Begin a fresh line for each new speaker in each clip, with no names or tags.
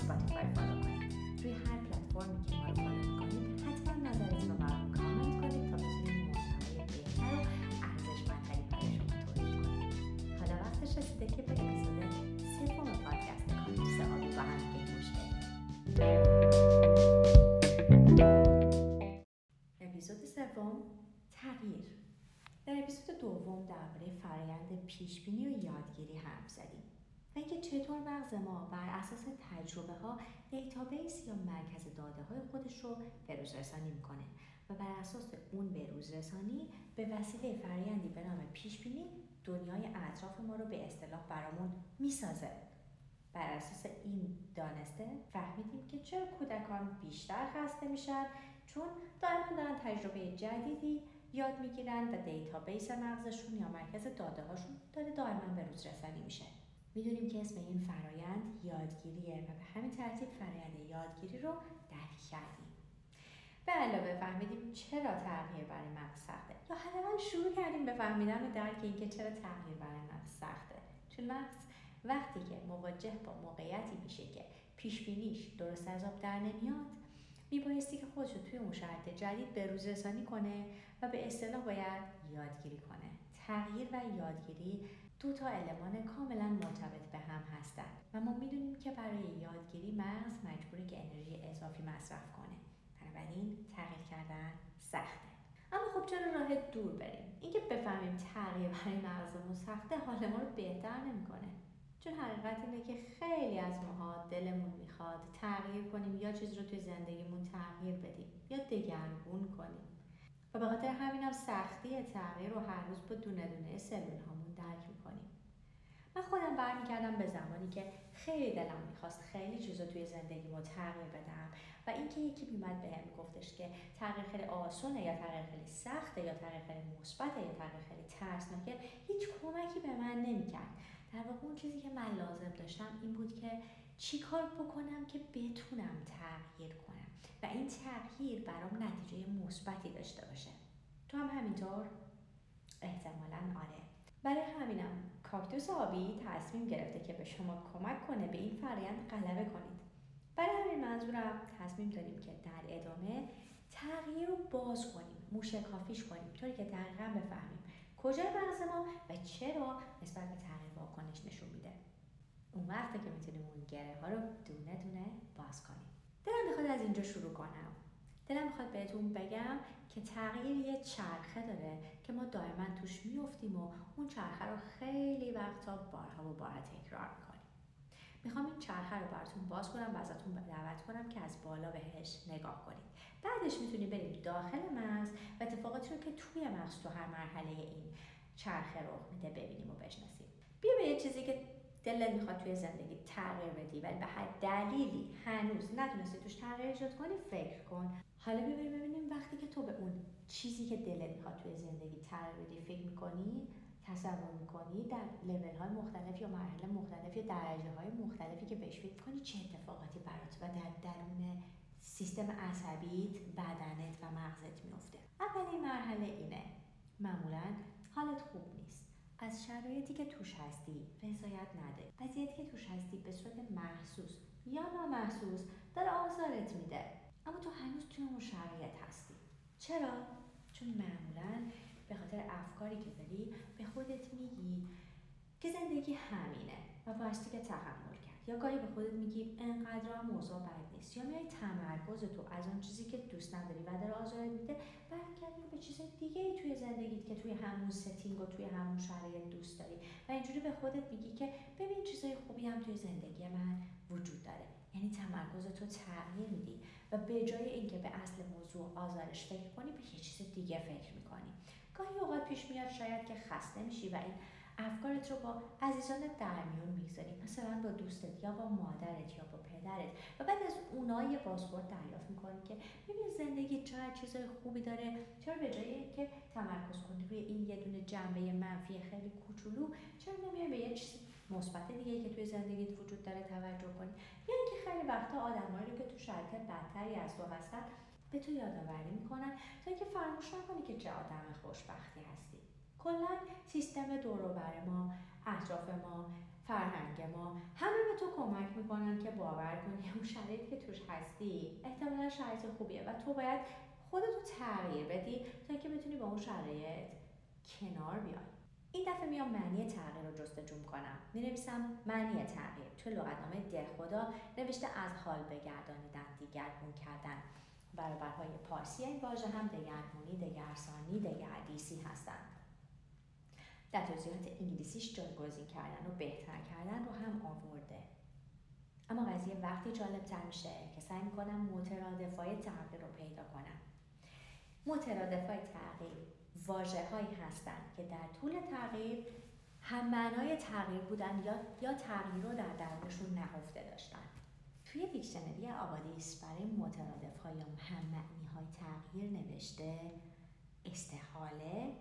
اسپاتیفای follow کنید روی هر پلتفرمی که ما رو follow می‌کنید حتما نظرتون رو برام کامنت کنید تا بتونیم محتوای بهتر و ارزشمندتری برای شما تولید کنیم حالا وقتش رسیده که به اپیزود سوم پادکست کاکتوس آبی با هم گوش بدیم اپیزود سوم تغییر در اپیزود دوم درباره فرایند پیشبینی و یادگیری حرف زدیم اینکه چطور مغز ما بر اساس تجربه ها database یا مرکز داده های خودش رو بروز رسانی می‌کنه و بر اساس اون بروز رسانی به وسیله فرایندی به نام پیشبینی دنیای اطراف ما رو به اصطلاح برامون می‌سازه. بر اساس این دانسته فهمیدیم که چرا کودکان بیشتر خسته میشن؟ چون دائما دارن تجربه جدیدی یاد می‌گیرن و database مغزشون یا مرکز داده هاشون داره دائما به روز رسانی میشه. می‌دونیم که اسم این فرایند یادگیریه و به همین ترتیب فرایند یادگیری رو درک کردیم. به علاوه فهمیدیم چرا تغییر برای مغز سخته یا حداقل شروع کردیم به فهمیدن و درک اینکه چرا تغییر برای مغز سخته. چون مغز وقتی که مواجه با موقعیتی میشه که پیش بینیش درست از آب در نمیاد میبایستی که خودش رو توی اون شرط جدید به روز رسانی کنه و به اصطلاح باید یادگیری کنه. تغییر و یادگیری دو تا المان کاملا مرتبط به هم هستند و ما می‌دونیم که برای یادگیری مغز مجبوره که انرژی اضافی مصرف کنه. بنابراین تغییر کردن سخته. اما خب چرا راه دور بریم؟ اینکه بفهمیم تغییر برای مغزمون سخته حال ما رو بهتر نمی‌کنه. چون حقیقت اینه که خیلی از ماها دلمون می‌خواد تغییر کنیم یا چیز رو توی زندگیمون تغییر بدیم یا دگرگون کنیم. و به خاطر همینم سختی تغییر رو هر روز با دونه دونه سلول من خودم برمیگردم به زمانی که خیلی دلم می‌خواست خیلی چیزا توی زندگیمو تغییر بدم. و اینکه یکی میمد بهم گفتش که تغییر خیلی آسونه یا تغییر خیلی سخته یا تغییر خیلی مثبته یا تغییر خیلی ترسناکه هیچ کمکی به من نمی‌کرد. در واقع اون چیزی که من لازم داشتم این بود که چیکار بکنم که بتونم تغییر کنم. و این تغییر برام نتیجه مثبتی داشته باشه. تو هم همینطور؟ احتمالا آره. برای همینم کاکتوس آبی تصمیم گرفته که به شما کمک کنه به این فرایند غلبه کنید. برای همین منظورم تصمیم داریم که در ادامه تغییر رو باز کنیم موشکافیش کنیم طوری که دقیقا بفهمیم کجای مغز ما و چرا نسبت به تغییر واکنش نشون میده. اون وقته که می‌تونیم اون گره ها رو دونه دونه باز کنیم. دلم می‌خواد از اینجا شروع کنم. دلم می‌خواد بهتون بگم که تغییر یه چرخه داره که ما دائما توش میفتیم و اون چرخه رو خیلی وقتا بارها و بارها تکرار می‌کنیم. می‌خوام این چرخه رو براتون باز کنم و ازتون دعوت کنم که از بالا بهش نگاه کنید. بعدش می‌تونیم بریم داخل مغز و اتفاقاتی رو که توی مغز تو هر مرحله این چرخه رو میده ببینیم و بشناسیم. بیا به یه چیزی که دلت می‌خواد توی زندگی تغییر بدی ولی به هر دلیلی هنوز نتونستی توش تغییر ایجاد کنی فکر کن. حالا بیا ببینیم وقتی که تو به اون چیزی که دلت می‌خواد توی زندگی تغییر بدی فکر می‌کنی تصور می‌کنی در لول های مختلف یا مرحله مختلف یا درجه های مختلفی که بهش فکر کنی چه اتفاقاتی برات و در درون سیستم عصبیت بدنت و مغزت میفته اولین مرحله اینه. معمولا حالت خوب نیست. از شرایطی که توش هستی رضایت نده. وضعیتی که توش هستی به صورت محسوس یا نامحسوس داره آزارت میده. اما تو هنوز توی اون شرایط هستی. چرا؟ چون معمولا به خاطر افکاری که داری به خودت میگی که زندگی همینه و بایستی که تحمل کرد. یا گاهی به خودت میگی انقدر هم موضوع بد نیست. یا میای تمرکز تو از اون چیزی که دوست نداری و داره آزارت میده برمیگردی به چیز دیگه ای توی زندگیت که توی همون setting و توی همون شرایط دوست داری. و اینجوری به خودت میگی که ببین چیزای خوبی هم توی زندگی من وجود داره. یعنی تمرکز تو تغییر میدی. و به جای اینکه به اصل موضوع آزارش فکر کنی به یه چیز دیگه فکر می‌کنی. گاهی اوقات پیش میاد شاید که خسته میشی و این افکارت رو با عزیزانت در میون می‌گذاری. مثلا با دوستت یا با مادرت یا با پدرت. و بعد از اونها یه پاسپورت دریافت می‌کنی که ببین زندگی چقدر چیزای خوبی داره. چرا به جای که تمرکز کنی روی این یه دونه جنبه منفی خیلی کوچولو چرا نمیای به یه چیز مثبت دیگه که توی زندگیت وجود داره توجه کنی. یا اینکه خیلی وقتا آدمایی رو که تو شرایط بدتری از تو هستن به تو یادآوری می‌کنن تا اینکه فراموش نکنی که چه آدم خوشبختی هستی. کلا سیستم دور بر ما اطراف فرهنگ ما همه به تو کمک می‌کنن که باور کنی اون شرایطی که توش هستی احتمالا شرایط خوبیه و تو باید خودتو تغییر بدی تا که بتونی با اون شرایط کنار بیای. این دفعه میام معنی تغییر رو جستجو کنم. می نویسم معنی تغییر. توی لغتنامه دهخدا نوشته از حال بگردانیدن دیگرگون کردن. برابرهای پارسی این واژه هم دگرگونی دگرسانی دگردیسی هستند در توضیحات انگلیسیش جایگزین کردن و بهتر کردن رو هم آورده. اما قضیه وقتی جالب تر میشه که سعی می‌کنم مترادفای تغییر رو پیدا کنم. مترادفای تغییر. واجه هایی هستند که در طول تغییر هم معنای تغییر بودن یا, یا تغییر رو در درونشون نهفته داشتن توی دیکشنری آبادیس برای مترادف های یا هم معنی های تغییر نوشته استحاله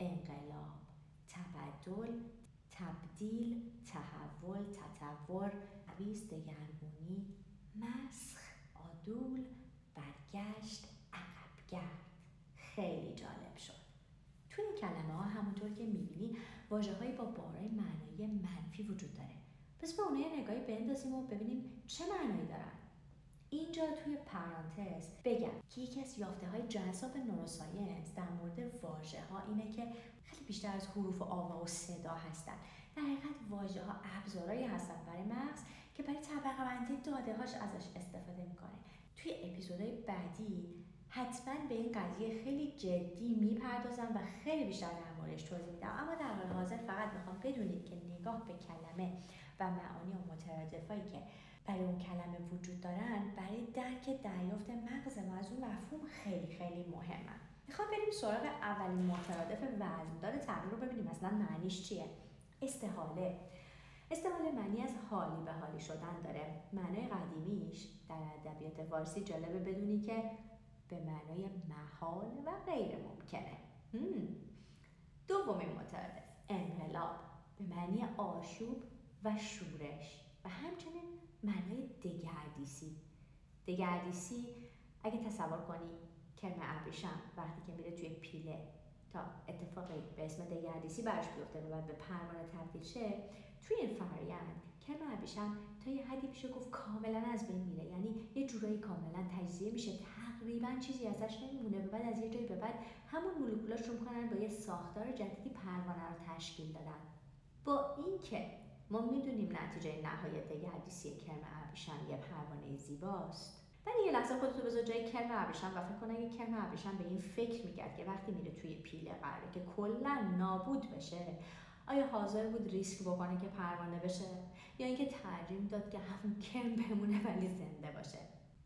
انقلاب تبدل تبدیل تحول تطور عویز دگرگونی مسخ عدول برگشت عقبگرد خیلی جالب شد توی این کلمه ها همونطور که می‌بینی واجه هایی با بارای معنایی منفی وجود داره. پس به اونها نگاهی بندازیم و ببینیم چه معنایی دارن. اینجا توی پرانتز بگم که یکی از یافته های جذاب نوروساینس در مورد واژه ها اینه که خیلی بیشتر از حروف و آوا و صدا هستن. در حقیقت واژه ها ابزارهایی هستن برای مغز که برای طبقه بندی داده هاش ازش استفاده می‌کنه. توی اپیزودهای بعدی حتما به این قضیه خیلی جدی می‌پردازم و خیلی بیشتر در موردش توضیح میدم. اما در حال حاضر فقط می‌خوام بدونید که نگاه به کلمه و معانی و مترادفایی که برای اون کلمه وجود دارن برای درک دریافت مغز ما از اون مفهوم خیلی خیلی مهمه. می‌خوام بریم سراغ اولین مترادف وزندار تغییر رو ببینیم. اصلا معنیش چیه؟ استحاله. استحاله معنی از حالی به حالی شدن داره. معنای قدیمیش در ادبیات فارسی جالبه بدونی که به معنای محال و غیر ممکنه. دومین مترادف انقلاب به معنی آشوب و شورش و همچنین معنای دگردیسی. دگردیسی اگه تصور کنی کرم ابریشم وقتی که میره توی پیله تا اتفاقی به اسم دگردیسی برش بیفته و به پروانه تبدیل شه توی این فرایند کرم ابریشم تا یه حدی میشه گفت کاملا از بین میره. یعنی یه جورایی کاملا تجزیه میشه. تقریبا چیزی ازش نمیمونه. و بعد از یه جایی به بعد همون مولکولاش رو می‌کنن با یه ساختار جدیدی پروانه رو تشکیل دادن. با اینکه ما می‌دونیم نتیجه نهایی دگردیسی کرم ابریشم یه پروانه زیباست. ولی یه لحظه خودتو بذار جای کرم ابریشم و فکر کن اگه کرم ابریشم به این فکر می‌کرد که وقتی میره توی پیله قراره که کلا نابود بشه آیا حاضر بود ریسک بکنه که پروانه بشه؟ یا اینکه ترجیح داد که همون کرم بمونه ولی زنده باشه؟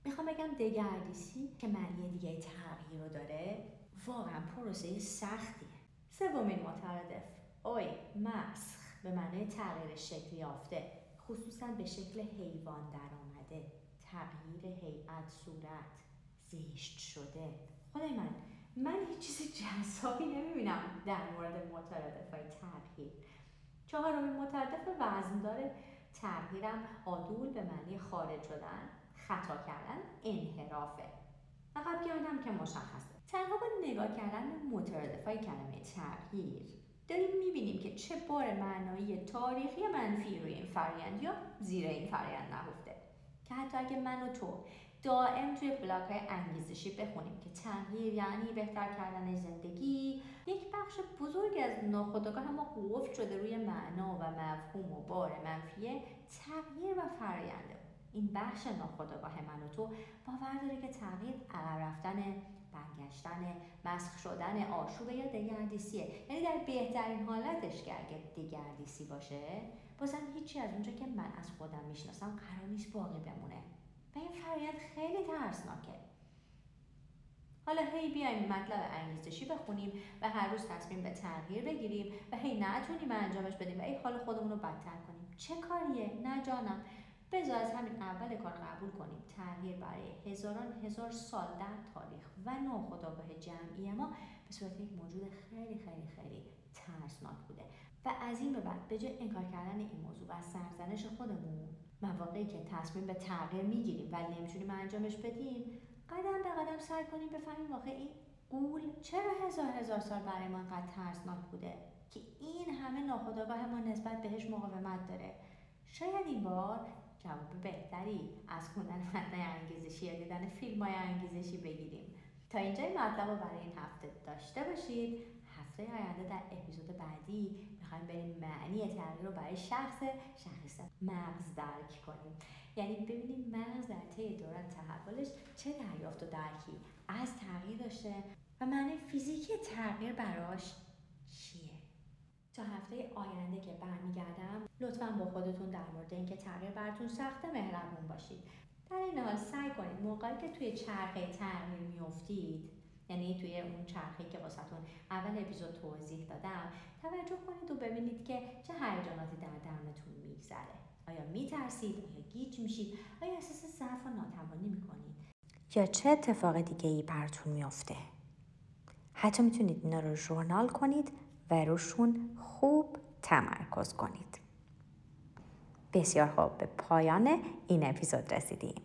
می‌خوام بگم دگردیسی که معنی دیگه تغییر رو داره واقعا پروسه سختیه. سومین مترادف اوی مسخ. به معنی تغییر شکل یافته. خصوصا به شکل حیوان درآمده تغییر هیئت صورت. زیشت شده. خدای من من هیچ چیز جذابی نمی‌بینم در مورد مترادف های تغییر. چهارمین مترادف وزندار تغییرم عدول به معنی خارج شدن خطا کردن انحرافه عقب گردم که مشخصه. تنها با نگاه کردن به مترادف های کلمه تغییر داریم می‌بینیم که چه بار معنایی تاریخی منفی روی این فرایند یا زیر این فرایند نهفته. که حتی اگه من و تو دائم توی بلاک های انگیزشی بخونیم که تغییر یعنی بهتر کردن زندگی یک بخش بزرگی از ناخودآگاه ما قفل شده روی معنا و مفهوم و بار منفیه تغییر و فراینده این بخش ناخودآگاه من و تو باور داره که تغییر عقب رفتن برگشتن مسخ شدن آشوب یا دگردیسیه. یعنی در بهترین حالتش که اگه دگردیسی باشه بازم هیچی از اونجا که من از خودم می‌شناسم قرار نیست باقی بمونه. و این فرایند خیلی ترسناکه. حالا هی بیایم مطلب انگیزشی بخونیم و هر روز تصمیم به تغییر بگیریم و هی نتونیم انجامش بدیم و ای حال خودمون رو بدتر کنیم. چه کاریه؟ نه جانم. بذار از همین اول کار قبول کنیم. تغییر برای هزاران هزار سال در تاریخ و ناخودآگاه جمعی ما به صورت یک موجود خیلی خیلی خیلی ترسناک بوده. و از این به بعد به جای انکار کردن این موضوع و سرزنش خودمون مواقعی که تصمیم به تغییر می‌گیریم ولی نمی‌تونیم انجامش بدیم قدم به قدم سعی کنیم بفهمیم واقع این قول چرا هزار هزار سال برای ما انقدر ترسناک بوده که این همه ناخودآگاه ما نسبت بهش مقاومت داره. شاید این بار جواب بهتری از خوندن متن انگیزشی یا دیدن فیلم های انگیزشی بگیریم. تا اینجای مطلب رو برای این هفته داشته باشید. هفته آینده در اپیزود بعدی می‌خوایم بریم معنی تغییر رو برای شخص شخص مغز درک کنیم. یعنی ببینیم مغز در طی دوران تحولش چه دریافت و درکی از تغییر داشته و معنی فیزیکی تغییر براش چیه. تا هفته آینده که برمیگردم لطفا با خودتون در مورد اینکه تغییر براتون سخته مهربون باشید. در این حال سعی کنید موقعی که توی چرخه تغییر میافتید یعنی توی اون چرخه که واسهتون اول اپیزود توضیح دادم توجه کنید و ببینید که چه هیجاناتی در درونتون میگذره. آیا میترسید؟ آیا گیج میشید؟ آیا احساس ضعف و ناتوانی می‌کنید؟ یا چه اتفاق دیگه ای براتون میافته؟ حتی می‌تونید اینا رو ژورنال کنید و روشون خوب تمرکز کنید. بسیار خوب. به پایان این اپیزود رسیدیم.